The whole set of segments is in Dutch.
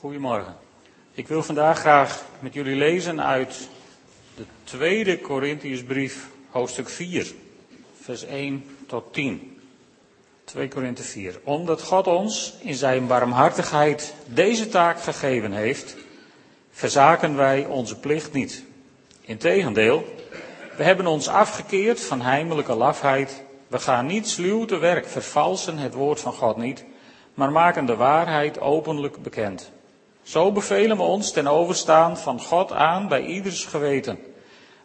Goedemorgen. Ik wil vandaag graag met jullie lezen uit de tweede Korintiërsbrief, hoofdstuk 4, vers 1 tot 10. 2 Korinthe 4. Omdat God ons in zijn barmhartigheid deze taak gegeven heeft, verzaken wij onze plicht niet. Integendeel, we hebben ons afgekeerd van heimelijke lafheid. We gaan niet sluw te werk, vervalsen het woord van God niet, maar maken de waarheid openlijk bekend. Zo bevelen we ons ten overstaan van God aan bij ieders geweten.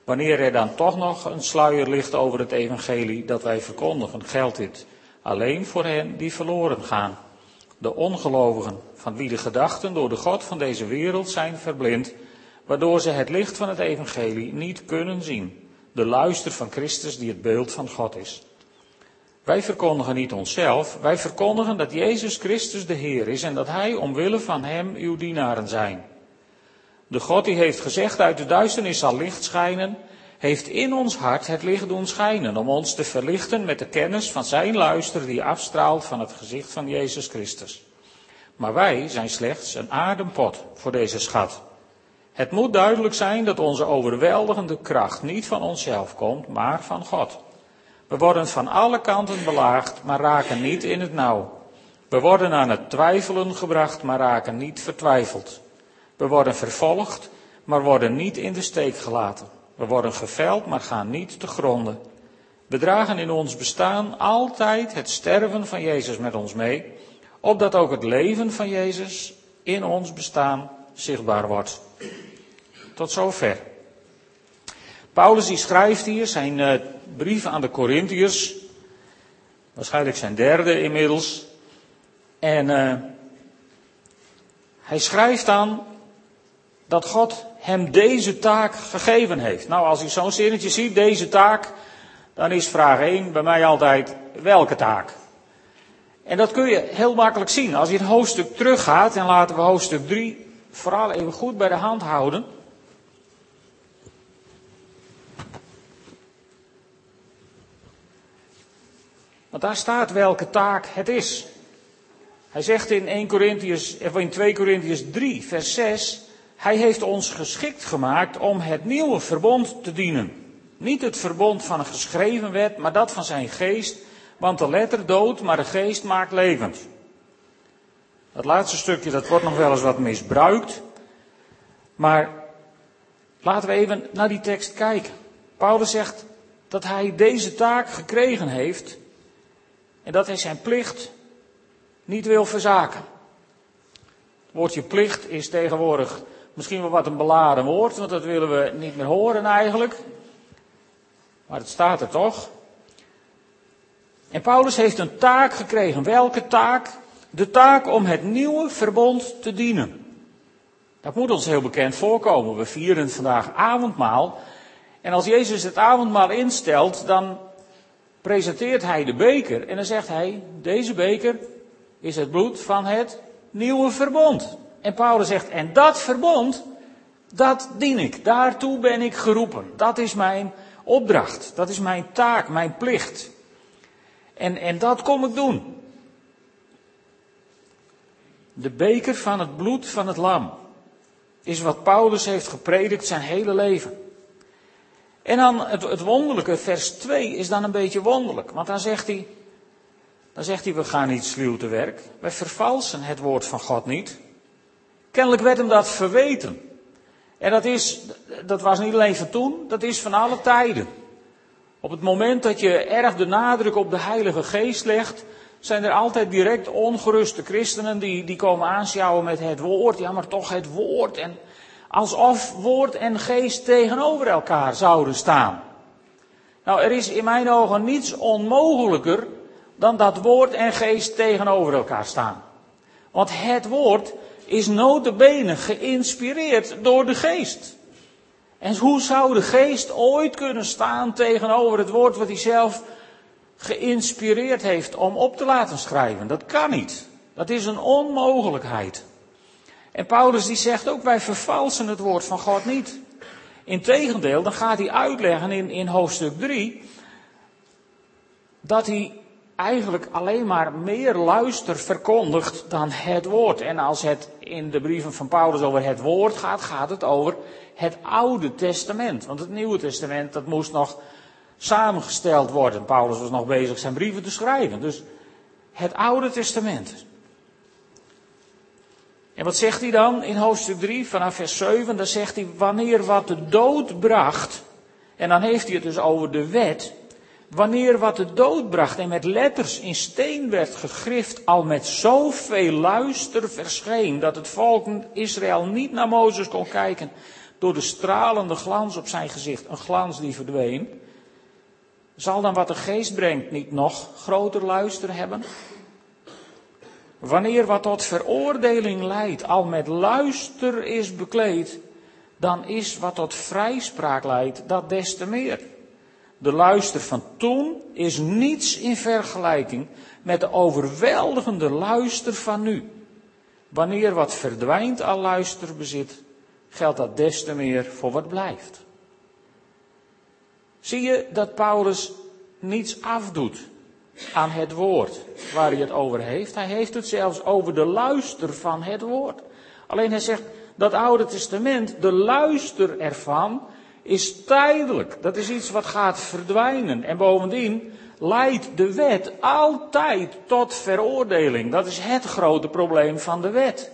Wanneer er dan toch nog een sluier ligt over het evangelie dat wij verkondigen, geldt dit alleen voor hen die verloren gaan. De ongelovigen, van wie de gedachten door de God van deze wereld zijn verblind, waardoor ze het licht van het evangelie niet kunnen zien. De luister van Christus die het beeld van God is. Wij verkondigen niet onszelf, wij verkondigen dat Jezus Christus de Heer is en dat Hij omwille van Hem uw dienaren zijn. De God die heeft gezegd uit de duisternis zal licht schijnen, heeft in ons hart het licht doen schijnen om ons te verlichten met de kennis van Zijn luister die afstraalt van het gezicht van Jezus Christus. Maar wij zijn slechts een adempot voor deze schat. Het moet duidelijk zijn dat onze overweldigende kracht niet van onszelf komt, maar van God. We worden van alle kanten belaagd, maar raken niet in het nauw. We worden aan het twijfelen gebracht, maar raken niet vertwijfeld. We worden vervolgd, maar worden niet in de steek gelaten. We worden geveld, maar gaan niet te gronden. We dragen in ons bestaan altijd het sterven van Jezus met ons mee, opdat ook het leven van Jezus in ons bestaan zichtbaar wordt. Tot zover. Paulus die schrijft hier zijn uh, brief aan de Corinthiërs, waarschijnlijk zijn derde inmiddels. En uh, hij schrijft dan dat God hem deze taak gegeven heeft. Nou, als u zo'n zinnetje ziet, deze taak, dan is vraag 1 bij mij altijd, welke taak? En dat kun je heel makkelijk zien. Als je het hoofdstuk teruggaat, en laten we hoofdstuk 3 vooral even goed bij de hand houden. Want daar staat welke taak het is. Hij zegt in 1 Corinthians, of in 2 Corinthians 3, vers 6, hij heeft ons geschikt gemaakt om het nieuwe verbond te dienen. Niet het verbond van een geschreven wet, maar dat van zijn geest, want de letter doodt, maar de geest maakt levend. Dat laatste stukje, dat wordt nog wel eens wat misbruikt. Maar laten we even naar die tekst kijken. Paulus zegt dat hij deze taak gekregen heeft en dat hij zijn plicht niet wil verzaken. Het woordje plicht is tegenwoordig misschien wel wat een beladen woord, want dat willen we niet meer horen eigenlijk. Maar het staat er toch. En Paulus heeft een taak gekregen. Welke taak? De taak om het nieuwe verbond te dienen. Dat moet ons heel bekend voorkomen. We vieren vandaag avondmaal. En als Jezus het avondmaal instelt, dan presenteert hij de beker en dan zegt hij, deze beker is het bloed van het nieuwe verbond. En Paulus zegt, en dat verbond, dat dien ik, daartoe ben ik geroepen. Dat is mijn opdracht, dat is mijn taak, mijn plicht. En, en dat kom ik doen. De beker van het bloed van het lam is wat Paulus heeft gepredikt zijn hele leven. En dan het, wonderlijke, vers 2 is dan een beetje wonderlijk. Want dan zegt hij, dan zegt hij, we gaan niet sluw te werk. Wij vervalsen het woord van God niet. Kennelijk werd hem dat verweten. En dat is, dat was niet alleen van toen, dat is van alle tijden. Op het moment dat je erg de nadruk op de Heilige Geest legt, zijn er altijd direct ongeruste christenen die, die komen aanschouwen met het woord. Ja, maar toch het woord. En Alsof woord en geest tegenover elkaar zouden staan. Nou, er is in mijn ogen niets onmogelijker dan dat woord en geest tegenover elkaar staan. Want het woord is notabene geïnspireerd door de geest. En hoe zou de geest ooit kunnen staan tegenover het woord wat hij zelf geïnspireerd heeft om op te laten schrijven? Dat kan niet. Dat is een onmogelijkheid. En Paulus die zegt ook, wij vervalsen het woord van God niet. Integendeel, dan gaat hij uitleggen in, in hoofdstuk 3 dat hij eigenlijk alleen maar meer luister verkondigt dan het woord. En als het in de brieven van Paulus over het woord gaat, gaat het over het Oude Testament. Want het Nieuwe Testament, dat moest nog samengesteld worden. Paulus was nog bezig zijn brieven te schrijven. Dus het Oude Testament. En wat zegt hij dan in hoofdstuk 3 vanaf vers 7? Dan zegt hij, wanneer wat de dood bracht, en dan heeft hij het dus over de wet, wanneer wat de dood bracht en met letters in steen werd gegrift, al met zoveel luister verscheen, dat het volk Israël niet naar Mozes kon kijken, door de stralende glans op zijn gezicht, een glans die verdween, zal dan wat de geest brengt niet nog groter luister hebben? Wanneer wat tot veroordeling leidt, al met luister is bekleed, dan is wat tot vrijspraak leidt, dat des te meer. De luister van toen is niets in vergelijking met de overweldigende luister van nu. Wanneer wat verdwijnt al luister bezit, geldt dat des te meer voor wat blijft. Zie je dat Paulus niets afdoet aan het woord waar hij het over heeft? Hij heeft het zelfs over de luister van het woord. Alleen hij zegt dat Oude Testament, de luister ervan, is tijdelijk. Dat is iets wat gaat verdwijnen. En bovendien leidt de wet altijd tot veroordeling. Dat is het grote probleem van de wet.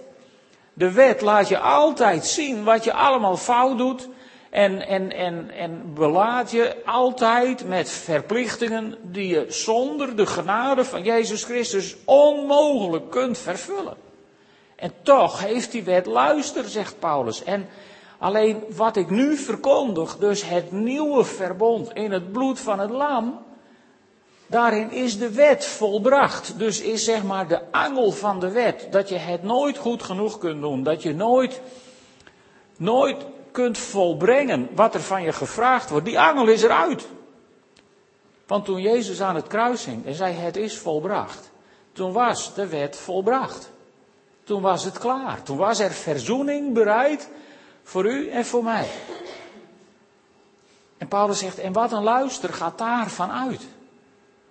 De wet laat je altijd zien wat je allemaal fout doet. En, en, en, en belaat je altijd met verplichtingen die je zonder de genade van Jezus Christus onmogelijk kunt vervullen. En toch heeft die wet luister, zegt Paulus. En alleen wat ik nu verkondig, dus het nieuwe verbond in het bloed van het lam, daarin is de wet volbracht. Dus is zeg maar de angel van de wet dat je het nooit goed genoeg kunt doen, dat je nooit, nooit kunt volbrengen wat er van je gevraagd wordt. Die angel is eruit. Want toen Jezus aan het kruis hing en zei het is volbracht, toen was de wet volbracht. Toen was het klaar. Toen was er verzoening bereid voor u en voor mij. En Paulus zegt, en wat een luister gaat daarvan uit.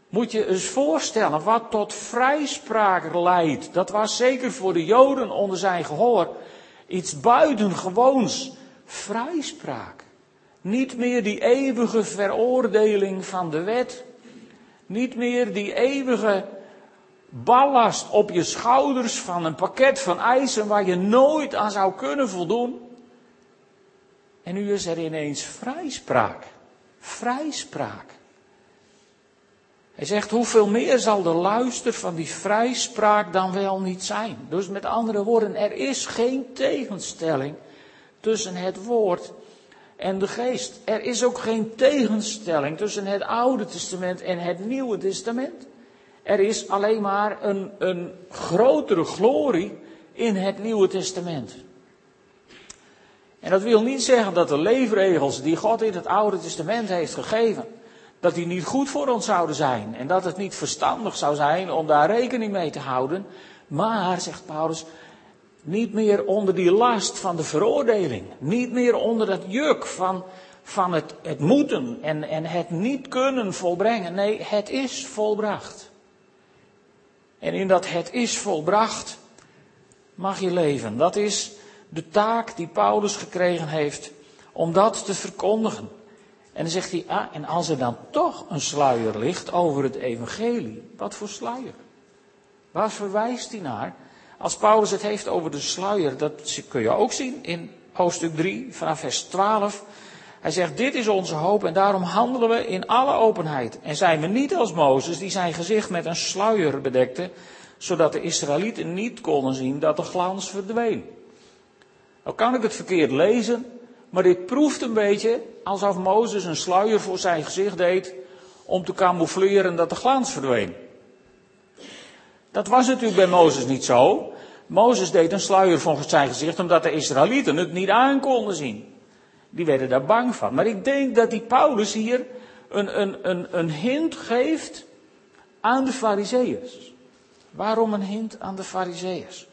Moet je eens voorstellen wat tot vrijspraak leidt. Dat was zeker voor de Joden onder zijn gehoor iets buitengewoons. Vrijspraak. Niet meer die eeuwige veroordeling van de wet. Niet meer die eeuwige ballast op je schouders van een pakket van eisen waar je nooit aan zou kunnen voldoen. En nu is er ineens vrijspraak. Vrijspraak. Hij zegt, hoeveel meer zal de luister van die vrijspraak dan wel niet zijn? Dus met andere woorden, er is geen tegenstelling tussen het woord en de geest. Er is ook geen tegenstelling tussen het Oude Testament en het Nieuwe Testament. Er is alleen maar een, een grotere glorie in het Nieuwe Testament. En dat wil niet zeggen dat de leefregels die God in het Oude Testament heeft gegeven, dat die niet goed voor ons zouden zijn. En dat het niet verstandig zou zijn om daar rekening mee te houden. Maar, zegt Paulus, niet meer onder die last van de veroordeling. Niet meer onder dat juk van, van het, het moeten en, en het niet kunnen volbrengen. Nee, het is volbracht. En in dat het is volbracht mag je leven. Dat is de taak die Paulus gekregen heeft om dat te verkondigen. En dan zegt hij, ah, en als er dan toch een sluier ligt over het evangelie, wat voor sluier? Waar verwijst hij naar? Als Paulus het heeft over de sluier, dat kun je ook zien in hoofdstuk 3 vanaf vers 12. Hij zegt, dit is onze hoop en daarom handelen we in alle openheid. En zijn we niet als Mozes, die zijn gezicht met een sluier bedekte, zodat de Israëlieten niet konden zien dat de glans verdween. Nou kan ik het verkeerd lezen, maar dit proeft een beetje alsof Mozes een sluier voor zijn gezicht deed om te camoufleren dat de glans verdween. Dat was natuurlijk bij Mozes niet zo. Mozes deed een sluier voor zijn gezicht omdat de Israëlieten het niet aan konden zien. Die werden daar bang van. Maar ik denk dat die Paulus hier een, een, een, een hint geeft aan de Fariseeërs. Waarom een hint aan de Fariseeërs?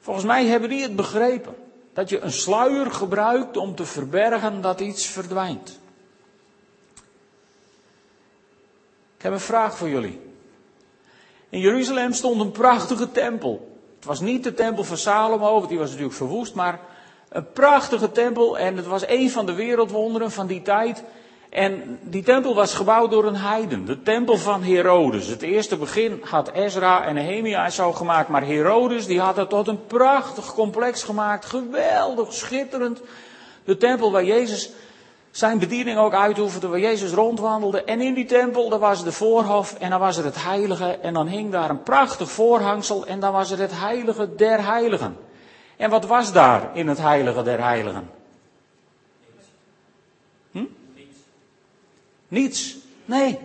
Volgens mij hebben die het begrepen. Dat je een sluier gebruikt om te verbergen dat iets verdwijnt. Ik heb een vraag voor jullie. In Jeruzalem stond een prachtige tempel. Het was niet de tempel van Salomo, want die was natuurlijk verwoest, maar een prachtige tempel en het was een van de wereldwonderen van die tijd. En die tempel was gebouwd door een heiden, de tempel van Herodes. Het eerste begin had Ezra en Nehemia zo gemaakt, maar Herodes die had het tot een prachtig complex gemaakt, geweldig, schitterend. De tempel waar Jezus zijn bediening ook uitoefende, waar Jezus rondwandelde. En in die tempel, daar was de voorhof en dan was er het heilige en dan hing daar een prachtig voorhangsel en dan was er het heilige der heiligen. En wat was daar in het heilige der heiligen? Hm? Niets. Nee.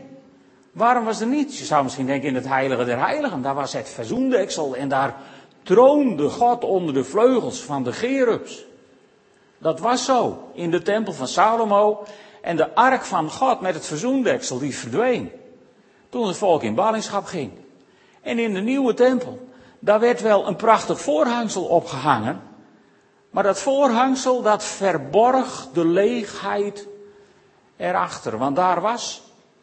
Waarom was er niets? Je zou misschien denken in het heilige der heiligen. Daar was het verzoendeksel en daar troonde God onder de vleugels van de gerubs. Dat was zo in de tempel van Salomo. En de ark van God met het verzoendeksel die verdween. Toen het volk in ballingschap ging. En in de nieuwe tempel, daar werd wel een prachtig voorhangsel opgehangen. Maar dat voorhangsel dat verborg de leegheid erachter. Want daar was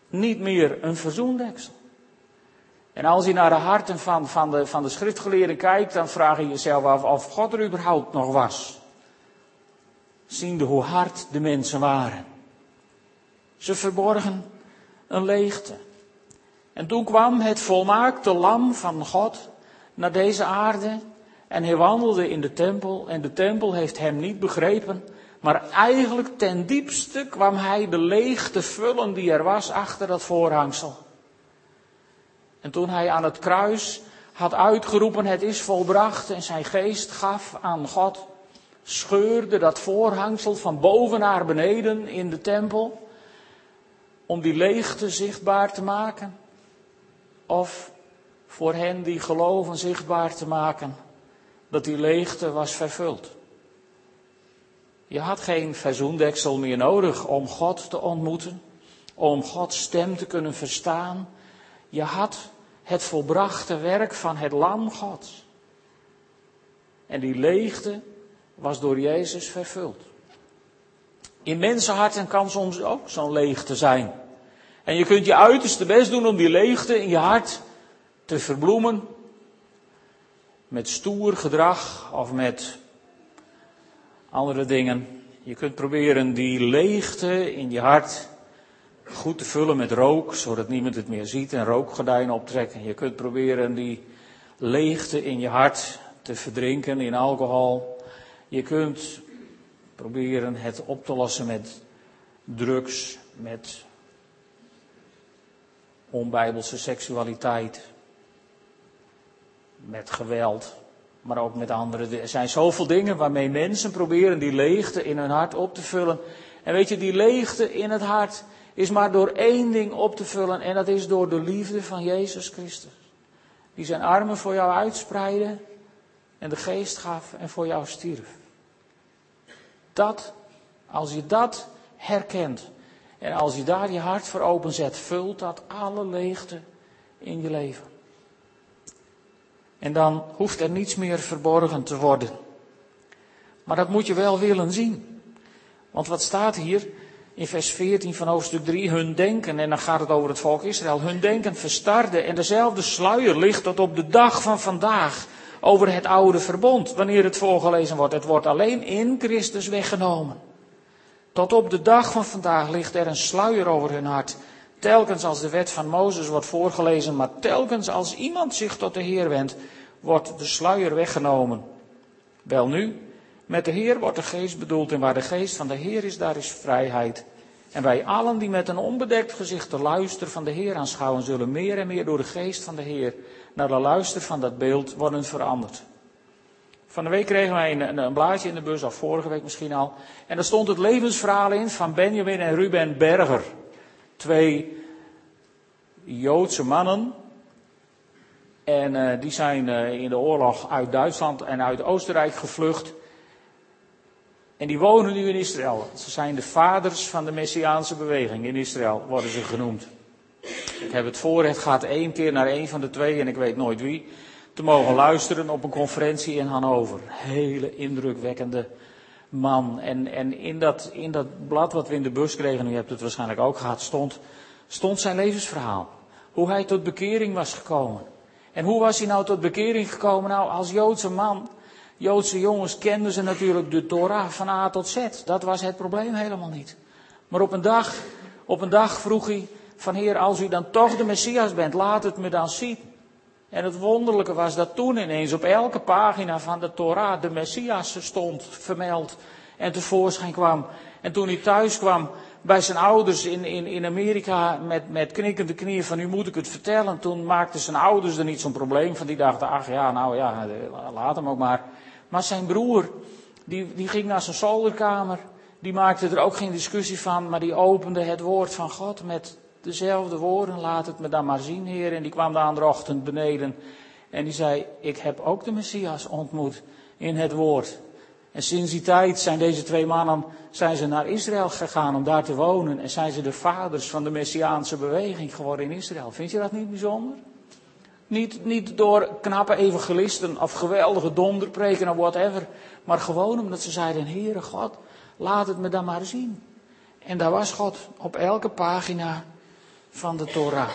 niet meer een verzoendeksel. En als je naar de harten van, van, de, van de schriftgeleerden kijkt, dan vraag je jezelf af of God er überhaupt nog was. Ziende hoe hard de mensen waren. Ze verborgen een leegte. En toen kwam het volmaakte lam van God naar deze aarde en hij wandelde in de tempel en de tempel heeft hem niet begrepen, maar eigenlijk ten diepste kwam hij de leegte vullen die er was achter dat voorhangsel. En toen hij aan het kruis had uitgeroepen, het is volbracht en zijn geest gaf aan God, scheurde dat voorhangsel van boven naar beneden in de tempel, om die leegte zichtbaar te maken. Of voor hen die geloven zichtbaar te maken dat die leegte was vervuld. Je had geen verzoendeksel meer nodig om God te ontmoeten, om Gods stem te kunnen verstaan. Je had het volbrachte werk van het lam Gods. En die leegte was door Jezus vervuld. In mensenharten kan soms ook zo'n leegte zijn. En je kunt je uiterste best doen om die leegte in je hart te verbloemen. Met stoer gedrag of met andere dingen. Je kunt proberen die leegte in je hart goed te vullen met rook, zodat niemand het meer ziet en rookgordijnen optrekken. Je kunt proberen die leegte in je hart te verdrinken in alcohol. Je kunt proberen het op te lossen met drugs, met onbijbelse seksualiteit, met geweld, maar ook met andere. Er zijn zoveel dingen waarmee mensen proberen die leegte in hun hart op te vullen. En weet je, die leegte in het hart is maar door één ding op te vullen en dat is door de liefde van Jezus Christus. Die zijn armen voor jou uitspreidde en de geest gaf en voor jou stierf. Dat, als je dat herkent en als je daar je hart voor openzet, vult dat alle leegte in je leven. En dan hoeft er niets meer verborgen te worden. Maar dat moet je wel willen zien. Want wat staat hier in vers 14 van hoofdstuk 3? Hun denken, en dan gaat het over het volk Israël, hun denken verstarde en dezelfde sluier ligt tot op de dag van vandaag over het oude verbond, wanneer het voorgelezen wordt. Het wordt alleen in Christus weggenomen. Tot op de dag van vandaag ligt er een sluier over hun hart. Telkens als de wet van Mozes wordt voorgelezen, maar telkens als iemand zich tot de Heer wendt, wordt de sluier weggenomen. Wel nu, met de Heer wordt de geest bedoeld en waar de geest van de Heer is, daar is vrijheid. En wij allen die met een onbedekt gezicht de luister van de Heer aanschouwen, zullen meer en meer door de geest van de Heer naar de luister van dat beeld worden veranderd. Van de week kregen wij een, een, blaadje in de bus, of vorige week misschien al. En daar stond het levensverhaal in van Benjamin en Ruben Berger. Twee Joodse mannen. En uh, die zijn uh, in de oorlog uit Duitsland en uit Oostenrijk gevlucht. En die wonen nu in Israël. Ze zijn de vaders van de Messiaanse beweging in Israël, worden ze genoemd. Ik heb het voorrecht gehad één keer naar een van de twee, en ik weet nooit wie, te mogen luisteren op een conferentie in Hannover. Hele indrukwekkende man. En, en in, dat, in dat blad wat we in de bus kregen, u hebt het waarschijnlijk ook gehad, stond, stond zijn levensverhaal. Hoe hij tot bekering was gekomen. En hoe was hij nou tot bekering gekomen? Nou, als Joodse man, Joodse jongens kenden ze natuurlijk de Torah van A tot Z. Dat was het probleem helemaal niet. Maar op een dag, op een dag vroeg hij van Heer, als u dan toch de Messias bent, laat het me dan zien. En het wonderlijke was dat toen ineens op elke pagina van de Torah de Messias stond vermeld en tevoorschijn kwam. En toen hij thuis kwam bij zijn ouders in, in, in Amerika met, met knikkende knieën van nu moet ik het vertellen. Toen maakten zijn ouders er niet zo'n probleem van. Die dachten, ach ja, nou ja, laat hem ook maar. Maar zijn broer, die, die ging naar zijn zolderkamer. Die maakte er ook geen discussie van, maar die opende het woord van God met dezelfde woorden. Laat het me dan maar zien, Heer. En die kwam de andere ochtend beneden. En die zei, ik heb ook de Messias ontmoet in het woord. En sinds die tijd zijn deze twee mannen zijn ze naar Israël gegaan om daar te wonen. En zijn ze de vaders van de Messiaanse beweging geworden in Israël. Vind je dat niet bijzonder? Niet, niet door knappe evangelisten of geweldige donderpreken of whatever. Maar gewoon omdat ze zeiden, Heere God, laat het me dan maar zien. En daar was God op elke pagina van de Torah.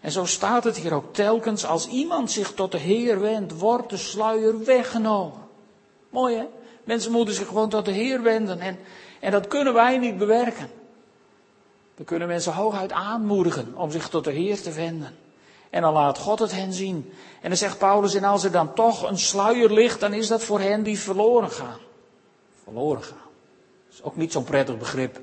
En zo staat het hier ook telkens, als iemand zich tot de Heer wendt, wordt de sluier weggenomen. Mooi hè? Mensen moeten zich gewoon tot de Heer wenden. En, en dat kunnen wij niet bewerken. We kunnen mensen hooguit aanmoedigen om zich tot de Heer te wenden. En dan laat God het hen zien. En dan zegt Paulus, en als er dan toch een sluier ligt, dan is dat voor hen die verloren gaan. Verloren gaan. Dat is ook niet zo'n prettig begrip.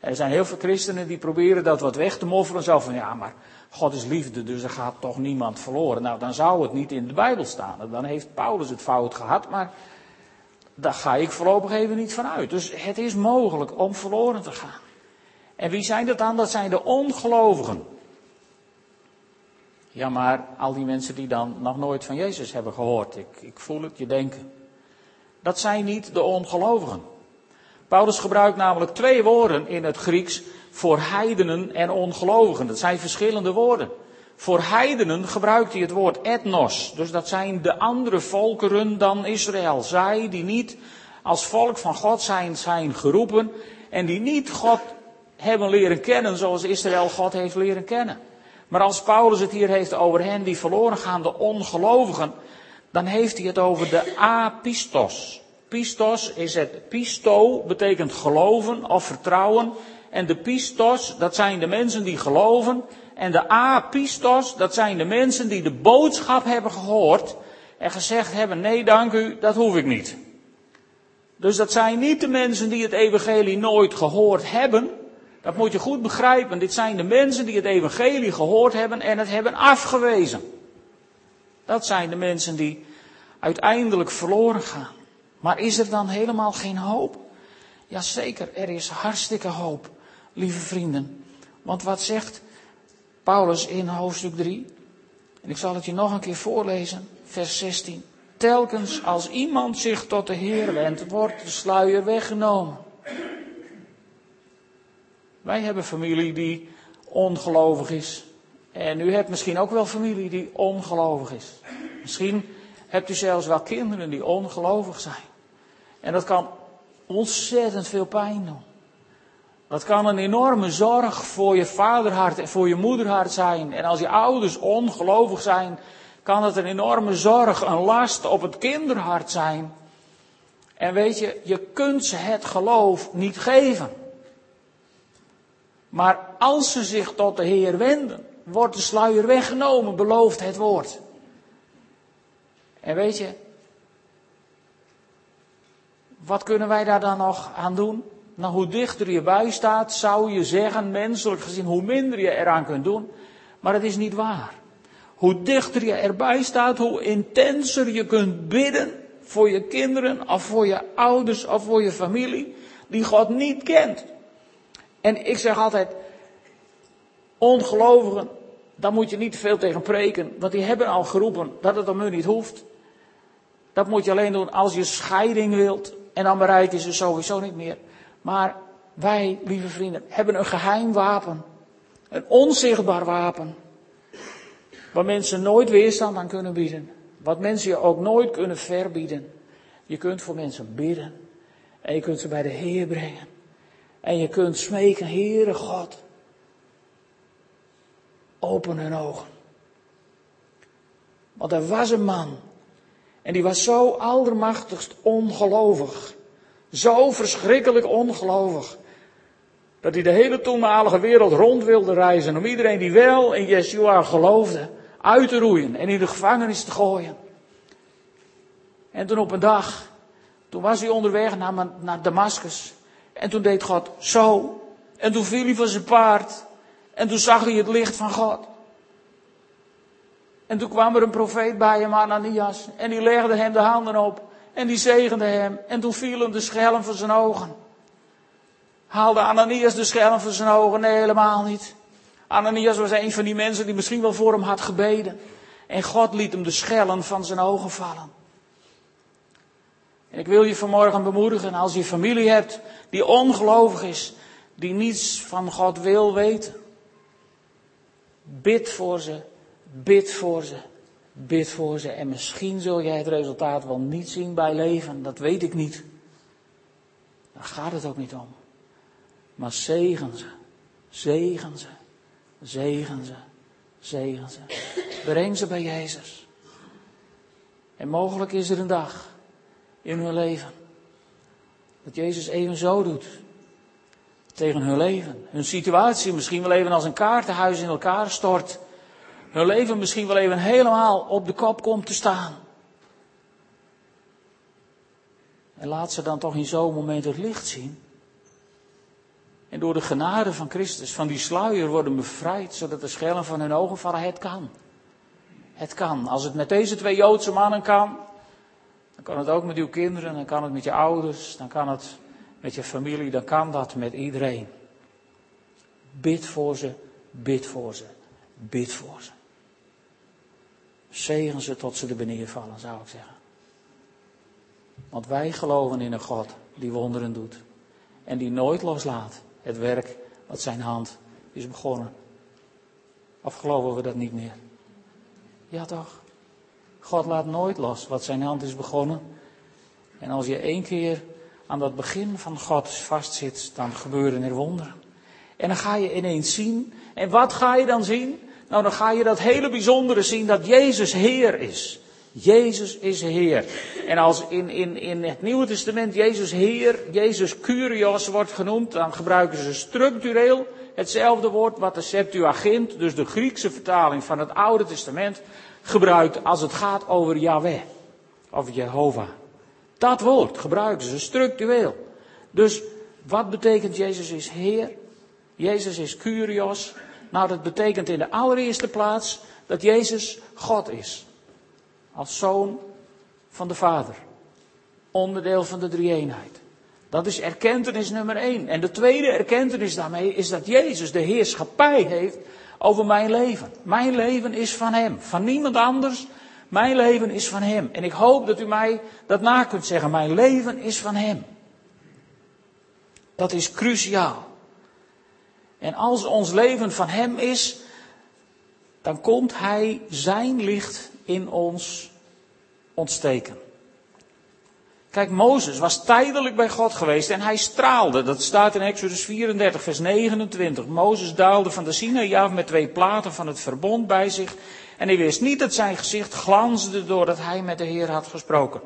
Er zijn heel veel christenen die proberen dat wat weg te moffelen. Zo van, ja, maar God is liefde, dus er gaat toch niemand verloren. Nou, dan zou het niet in de Bijbel staan. Dan heeft Paulus het fout gehad, maar daar ga ik voorlopig even niet van uit. Dus het is mogelijk om verloren te gaan. En wie zijn dat dan? Dat zijn de ongelovigen. Ja, maar al die mensen die dan nog nooit van Jezus hebben gehoord. Ik, ik voel het je denken. Dat zijn niet de ongelovigen. Paulus gebruikt namelijk twee woorden in het Grieks voor heidenen en ongelovigen. Dat zijn verschillende woorden. Voor heidenen gebruikt hij het woord etnos. Dus dat zijn de andere volkeren dan Israël. Zij die niet als volk van God zijn, zijn geroepen. En die niet God hebben leren kennen zoals Israël God heeft leren kennen. Maar als Paulus het hier heeft over hen die verloren gaan, de ongelovigen, dan heeft hij het over de apistos. Pistos is het pisto, betekent geloven of vertrouwen. En de pistos, dat zijn de mensen die geloven. En de apistos, dat zijn de mensen die de boodschap hebben gehoord. En gezegd hebben, nee dank u, dat hoef ik niet. Dus dat zijn niet de mensen die het evangelie nooit gehoord hebben. Dat moet je goed begrijpen. Dit zijn de mensen die het evangelie gehoord hebben en het hebben afgewezen. Dat zijn de mensen die uiteindelijk verloren gaan. Maar is er dan helemaal geen hoop? Jazeker, er is hartstikke hoop, lieve vrienden. Want wat zegt Paulus in hoofdstuk 3? En ik zal het je nog een keer voorlezen, vers 16. Telkens als iemand zich tot de Heer wendt, wordt de sluier weggenomen. Wij hebben familie die ongelovig is. En u hebt misschien ook wel familie die ongelovig is. Misschien hebt u zelfs wel kinderen die ongelovig zijn. En dat kan ontzettend veel pijn doen. Dat kan een enorme zorg voor je vaderhart en voor je moederhart zijn. En als je ouders ongelovig zijn, kan het een enorme zorg, een last op het kinderhart zijn. En weet je, je kunt ze het geloof niet geven. Maar als ze zich tot de Heer wenden, wordt de sluier weggenomen, belooft het woord. En weet je, wat kunnen wij daar dan nog aan doen? Nou, hoe dichter je bij staat, zou je zeggen, menselijk gezien, hoe minder je eraan kunt doen. Maar het is niet waar. Hoe dichter je erbij staat, hoe intenser je kunt bidden voor je kinderen, of voor je ouders, of voor je familie, die God niet kent. En ik zeg altijd, ongelovigen, daar moet je niet veel tegen preken, want die hebben al geroepen dat het om hun niet hoeft. Dat moet je alleen doen als je scheiding wilt, en dan bereid je ze sowieso niet meer. Maar wij, lieve vrienden, hebben een geheim wapen. Een onzichtbaar wapen. Waar mensen nooit weerstand aan kunnen bieden. Wat mensen je ook nooit kunnen verbieden. Je kunt voor mensen bidden. En je kunt ze bij de Heer brengen. En je kunt smeken, Heere God. Open hun ogen. Want er was een man. En die was zo aldermachtigst ongelovig. Zo verschrikkelijk ongelovig. Dat hij de hele toenmalige wereld rond wilde reizen. Om iedereen die wel in Yeshua geloofde uit te roeien en in de gevangenis te gooien. En toen op een dag, toen was hij onderweg naar, naar Damascus. En toen deed God zo. En toen viel hij van zijn paard. En toen zag hij het licht van God. En toen kwam er een profeet bij hem, Ananias. En die legde hem de handen op. En die zegende hem. En toen viel hem de schelm van zijn ogen. Haalde Ananias de schelm van zijn ogen? Nee, helemaal niet. Ananias was een van die mensen die misschien wel voor hem had gebeden. En God liet hem de schellen van zijn ogen vallen. En ik wil je vanmorgen bemoedigen, als je familie hebt die ongelovig is, die niets van God wil weten. Bid voor ze, bid voor ze, bid voor ze. En misschien zul jij het resultaat wel niet zien bij leven, dat weet ik niet. Daar gaat het ook niet om. Maar zegen ze, zegen ze, zegen ze, zegen ze. Breng ze bij Jezus. En mogelijk is er een dag in hun leven dat Jezus even zo doet tegen hun leven. Hun situatie misschien wel even als een kaartenhuis in elkaar stort. Hun leven misschien wel even helemaal op de kop komt te staan. En laat ze dan toch in zo'n moment het licht zien. En door de genade van Christus, van die sluier worden bevrijd, zodat de schellen van hun ogen vallen. Het kan. Het kan. Als het met deze twee Joodse mannen kan, dan kan het ook met uw kinderen, dan kan het met je ouders, dan kan het met je familie, dan kan dat met iedereen. Bid voor ze, bid voor ze, bid voor ze. Zegen ze tot ze er beneden vallen, zou ik zeggen. Want wij geloven in een God die wonderen doet. En die nooit loslaat het werk wat zijn hand is begonnen. Of geloven we dat niet meer? Ja toch? God laat nooit los wat zijn hand is begonnen. En als je één keer aan dat begin van God vastzit, dan gebeuren er wonderen. En dan ga je ineens zien. En wat ga je dan zien? Nou, dan ga je dat hele bijzondere zien dat Jezus Heer is. Jezus is Heer. En als in, in, in het Nieuwe Testament Jezus Heer, Jezus Curios wordt genoemd, dan gebruiken ze structureel hetzelfde woord wat de Septuagint, dus de Griekse vertaling van het Oude Testament, gebruikt als het gaat over Yahweh. Of Jehovah. Dat woord gebruiken ze structureel. Dus wat betekent Jezus is Heer? Jezus is Curios. Nou, dat betekent in de allereerste plaats dat Jezus God is. Als zoon van de Vader. Onderdeel van de drie-eenheid. Dat is erkentenis nummer één. En de tweede erkentenis daarmee is dat Jezus de heerschappij heeft over mijn leven. Mijn leven is van Hem, van niemand anders. Mijn leven is van Hem. En ik hoop dat u mij dat na kunt zeggen. Mijn leven is van Hem. Dat is cruciaal. En als ons leven van Hem is, dan komt Hij Zijn licht in ons ontsteken. Kijk, Mozes was tijdelijk bij God geweest en hij straalde. Dat staat in Exodus 34, vers 29. Mozes daalde van de Sinaï met twee platen van het verbond bij zich. En hij wist niet dat zijn gezicht glansde doordat hij met de Heer had gesproken.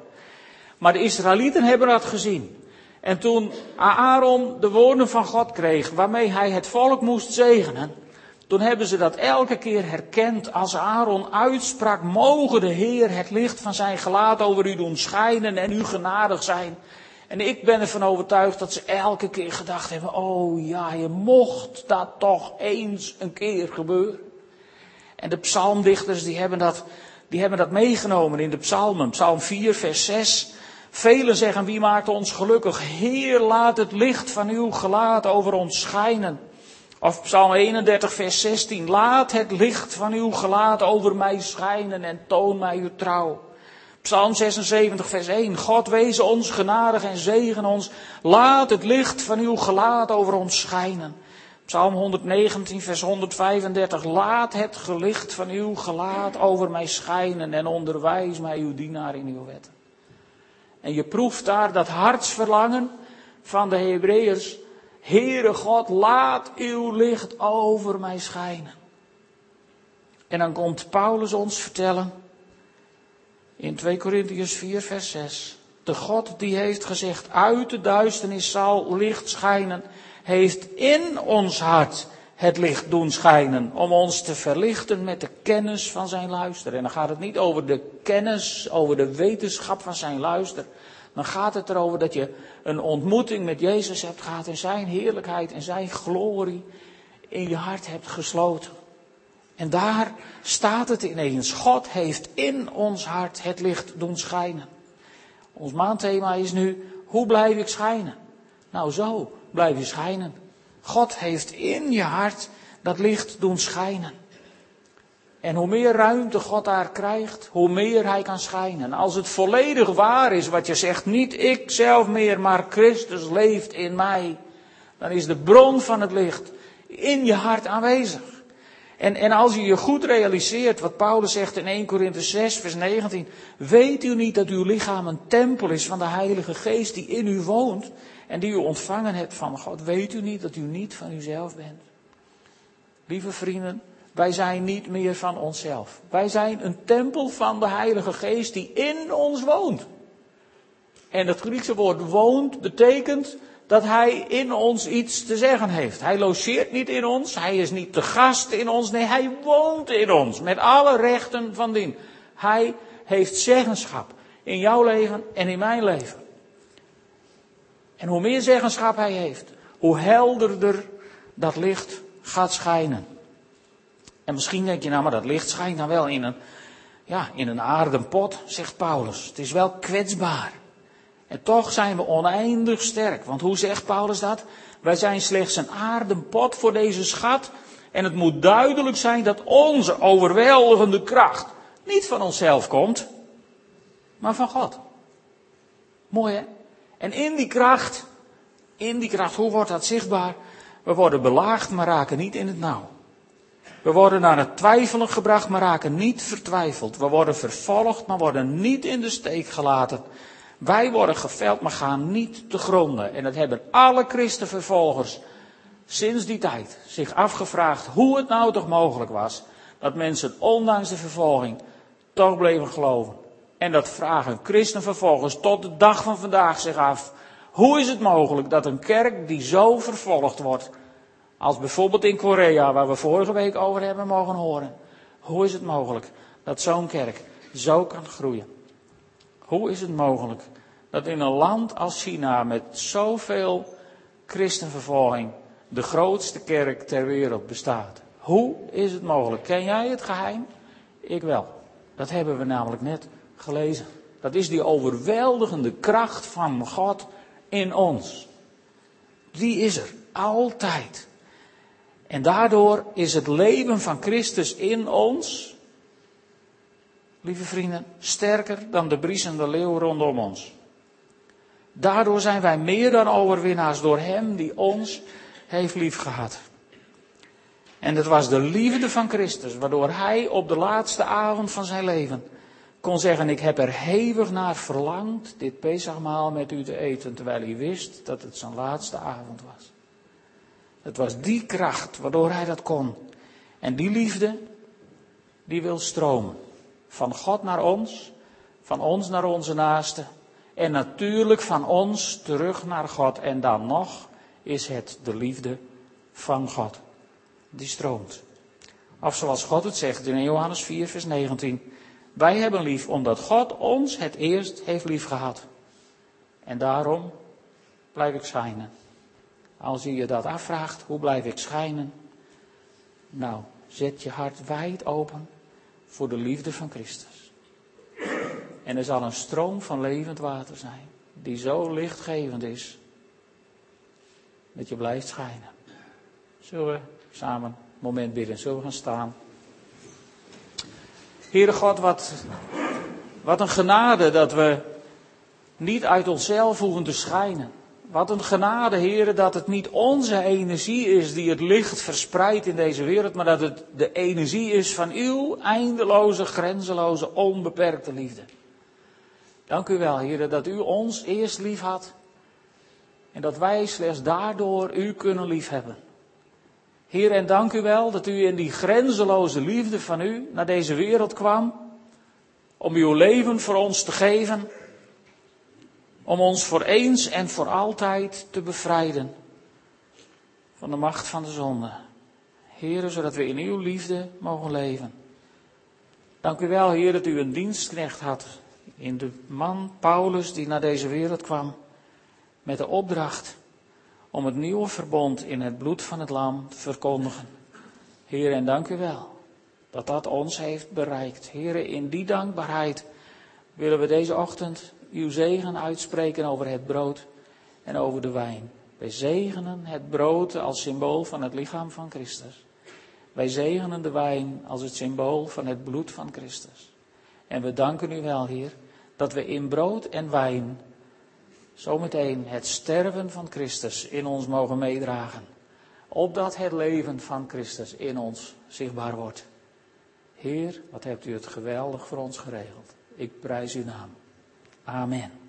Maar de Israëlieten hebben dat gezien. En toen Aaron de woorden van God kreeg, waarmee hij het volk moest zegenen, toen hebben ze dat elke keer herkend als Aaron uitsprak, mogen de Heer het licht van zijn gelaat over u doen schijnen en u genadig zijn. En ik ben ervan overtuigd dat ze elke keer gedacht hebben, oh ja, je mocht dat toch eens een keer gebeuren. En de psalmdichters die hebben dat, die hebben dat meegenomen in de psalmen. Psalm 4, vers 6. Velen zeggen, wie maakt ons gelukkig? Heer, laat het licht van uw gelaat over ons schijnen. Of Psalm 31, vers 16. Laat het licht van uw gelaat over mij schijnen en toon mij uw trouw. Psalm 76, vers 1. God wees ons genadig en zegen ons. Laat het licht van uw gelaat over ons schijnen. Psalm 119, vers 135. Laat het gelicht van uw gelaat over mij schijnen en onderwijs mij uw dienaar in uw wetten. En je proeft daar dat hartsverlangen van de Hebreeërs Heere God, laat uw licht over mij schijnen. En dan komt Paulus ons vertellen In 2 Korintiërs 4, vers 6. De God die heeft gezegd, uit de duisternis zal licht schijnen, heeft in ons hart het licht doen schijnen om ons te verlichten met de kennis van zijn luister. En dan gaat het niet over de kennis, over de wetenschap van zijn luister. Dan gaat het erover dat je een ontmoeting met Jezus hebt gehad en zijn heerlijkheid en zijn glorie in je hart hebt gesloten. En daar staat het ineens. God heeft in ons hart het licht doen schijnen. Ons maandthema is nu, hoe blijf ik schijnen? Nou zo blijf je schijnen. God heeft in je hart dat licht doen schijnen. En hoe meer ruimte God daar krijgt, hoe meer hij kan schijnen. Als het volledig waar is wat je zegt, niet ik zelf meer, maar Christus leeft in mij, dan is de bron van het licht in je hart aanwezig. En, en als je je goed realiseert wat Paulus zegt in 1 Korinthe 6, vers 19. Weet u niet dat uw lichaam een tempel is van de Heilige Geest die in u woont en die u ontvangen hebt van God? Weet u niet dat u niet van uzelf bent? Lieve vrienden, wij zijn niet meer van onszelf. Wij zijn een tempel van de Heilige Geest die in ons woont. En het Griekse woord woont betekent dat hij in ons iets te zeggen heeft. Hij logeert niet in ons, hij is niet te gast in ons, nee, hij woont in ons met alle rechten van dien. Hij heeft zeggenschap in jouw leven en in mijn leven. En hoe meer zeggenschap hij heeft, hoe helderder dat licht gaat schijnen. En misschien denk je, nou, maar dat licht schijnt dan wel in een, ja, in een aarden pot, zegt Paulus. Het is wel kwetsbaar. En toch zijn we oneindig sterk. Want hoe zegt Paulus dat? Wij zijn slechts een aardenpot voor deze schat. En het moet duidelijk zijn dat onze overweldigende kracht niet van onszelf komt, maar van God. Mooi hè? En in die kracht, in die kracht, hoe wordt dat zichtbaar? We worden belaagd, maar raken niet in het nauw. We worden naar het twijfelen gebracht, maar raken niet vertwijfeld. We worden vervolgd, maar worden niet in de steek gelaten. Wij worden geveld, maar gaan niet te gronden. En dat hebben alle christenvervolgers sinds die tijd zich afgevraagd hoe het nou toch mogelijk was dat mensen ondanks de vervolging toch bleven geloven. En dat vragen christenvervolgers tot de dag van vandaag zich af. Hoe is het mogelijk dat een kerk die zo vervolgd wordt, als bijvoorbeeld in Korea, waar we vorige week over hebben mogen horen, hoe is het mogelijk dat zo'n kerk zo kan groeien? Hoe is het mogelijk dat in een land als China met zoveel christenvervolging de grootste kerk ter wereld bestaat? Hoe is het mogelijk? Ken jij het geheim? Ik wel. Dat hebben we namelijk net gelezen. Dat is die overweldigende kracht van God in ons. Die is er altijd. En daardoor is het leven van Christus in ons lieve vrienden, sterker dan de briesende leeuw rondom ons. Daardoor zijn wij meer dan overwinnaars door Hem die ons heeft liefgehad. En het was de liefde van Christus, waardoor Hij op de laatste avond van zijn leven kon zeggen, ik heb er hevig naar verlangd dit Pesachmaal met u te eten, terwijl hij wist dat het zijn laatste avond was. Het was die kracht waardoor hij dat kon. En die liefde, die wil stromen. Van God naar ons, van ons naar onze naasten en natuurlijk van ons terug naar God. En dan nog is het de liefde van God. Die stroomt. Of zoals God het zegt in Johannes 4, vers 19. Wij hebben lief omdat God ons het eerst heeft lief gehad. En daarom blijf ik schijnen. Als je je dat afvraagt, hoe blijf ik schijnen? Nou, zet je hart wijd open voor de liefde van Christus. En er zal een stroom van levend water zijn, die zo lichtgevend is, dat je blijft schijnen. Zullen we samen een moment bidden? Zullen we gaan staan? Heere God, wat, wat een genade dat we niet uit onszelf hoeven te schijnen. Wat een genade, heren, dat het niet onze energie is die het licht verspreidt in deze wereld, maar dat het de energie is van uw eindeloze, grenzeloze, onbeperkte liefde. Dank u wel, heren, dat u ons eerst lief had en dat wij slechts daardoor u kunnen liefhebben. Heer, en dank u wel dat u in die grenzeloze liefde van u naar deze wereld kwam om uw leven voor ons te geven, om ons voor eens en voor altijd te bevrijden van de macht van de zonde. Heren, zodat we in uw liefde mogen leven. Dank u wel, Heer, dat u een dienstknecht had in de man Paulus die naar deze wereld kwam met de opdracht om het nieuwe verbond in het bloed van het lam te verkondigen. Heer, en dank u wel dat dat ons heeft bereikt. Heer, in die dankbaarheid willen we deze ochtend uw zegen uitspreken over het brood en over de wijn. Wij zegenen het brood als symbool van het lichaam van Christus. Wij zegenen de wijn als het symbool van het bloed van Christus. En we danken u wel, Heer, dat we in brood en wijn zometeen het sterven van Christus in ons mogen meedragen. Opdat het leven van Christus in ons zichtbaar wordt. Heer, wat hebt u het geweldig voor ons geregeld. Ik prijs uw naam. Amen.